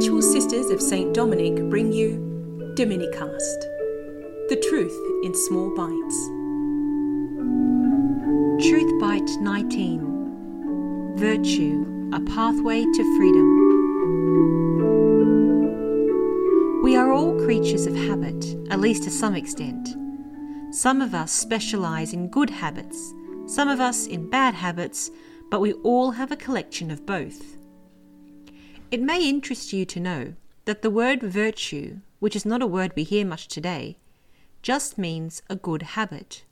Sensual Sisters of St. Dominic bring you Dominicast, the truth in small bites. Truth Bite 19 Virtue, a pathway to freedom. We are all creatures of habit, at least to some extent. Some of us specialize in good habits, some of us in bad habits, but we all have a collection of both. It may interest you to know that the word virtue, which is not a word we hear much today, just means a good habit.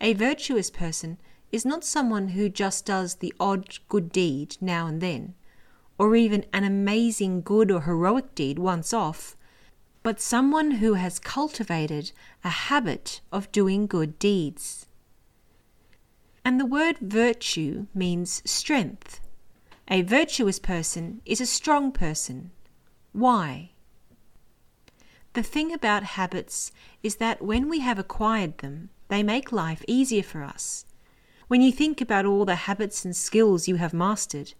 A virtuous person is not someone who just does the odd good deed now and then, or even an amazing good or heroic deed once off, but someone who has cultivated a habit of doing good deeds. And the word virtue means strength. A virtuous person is a strong person. Why? The thing about habits is that when we have acquired them, they make life easier for us. When you think about all the habits and skills you have mastered,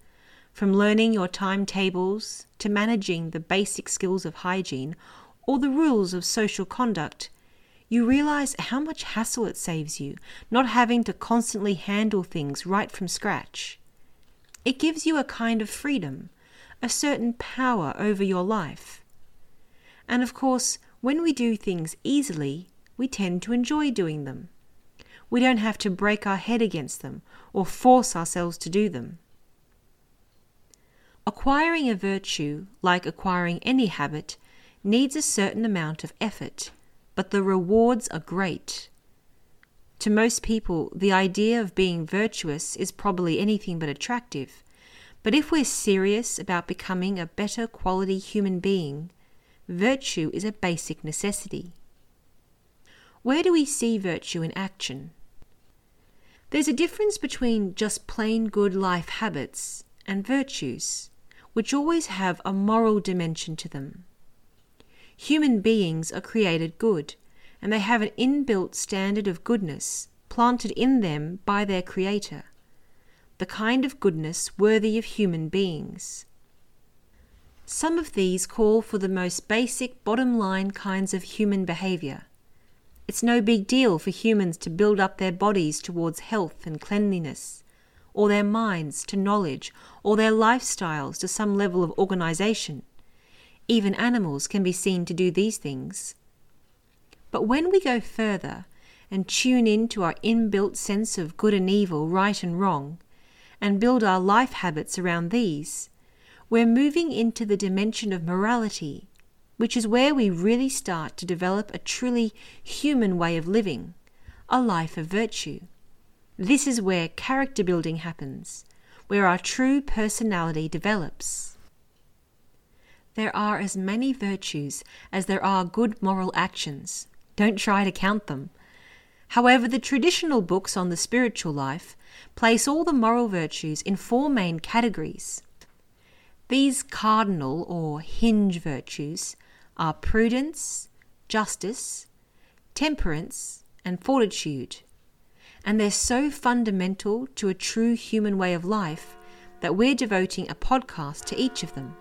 from learning your timetables to managing the basic skills of hygiene or the rules of social conduct, you realize how much hassle it saves you not having to constantly handle things right from scratch. It gives you a kind of freedom, a certain power over your life. And of course, when we do things easily, we tend to enjoy doing them. We don't have to break our head against them or force ourselves to do them. Acquiring a virtue, like acquiring any habit, needs a certain amount of effort, but the rewards are great. To most people, the idea of being virtuous is probably anything but attractive. But if we're serious about becoming a better quality human being, virtue is a basic necessity. Where do we see virtue in action? There's a difference between just plain good life habits and virtues, which always have a moral dimension to them. Human beings are created good, and they have an inbuilt standard of goodness planted in them by their Creator, the kind of goodness worthy of human beings. Some of these call for the most basic bottom line kinds of human behavior. It's no big deal for humans to build up their bodies towards health and cleanliness, or their minds to knowledge, or their lifestyles to some level of organization. Even animals can be seen to do these things. But when we go further and tune in to our inbuilt sense of good and evil, right and wrong, and build our life habits around these, we're moving into the dimension of morality, which is where we really start to develop a truly human way of living, a life of virtue. This is where character building happens, where our true personality develops. There are as many virtues as there are good moral actions. Don't try to count them. However, the traditional books on the spiritual life place all the moral virtues in four main categories. These cardinal or hinge virtues are prudence, justice, temperance, and fortitude. And they're so fundamental to a true human way of life that we're devoting a podcast to each of them.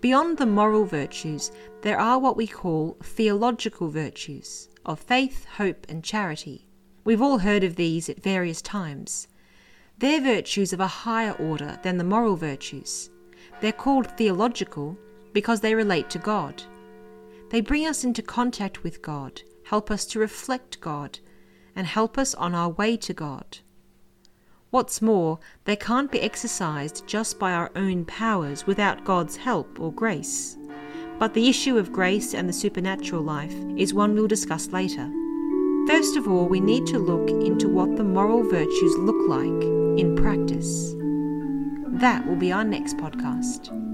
Beyond the moral virtues, there are what we call theological virtues of faith, hope, and charity. We've all heard of these at various times. They're virtues of a higher order than the moral virtues. They're called theological because they relate to God. They bring us into contact with God, help us to reflect God, and help us on our way to God. What's more, they can't be exercised just by our own powers without God's help or grace. But the issue of grace and the supernatural life is one we'll discuss later. First of all, we need to look into what the moral virtues look like in practice. That will be our next podcast.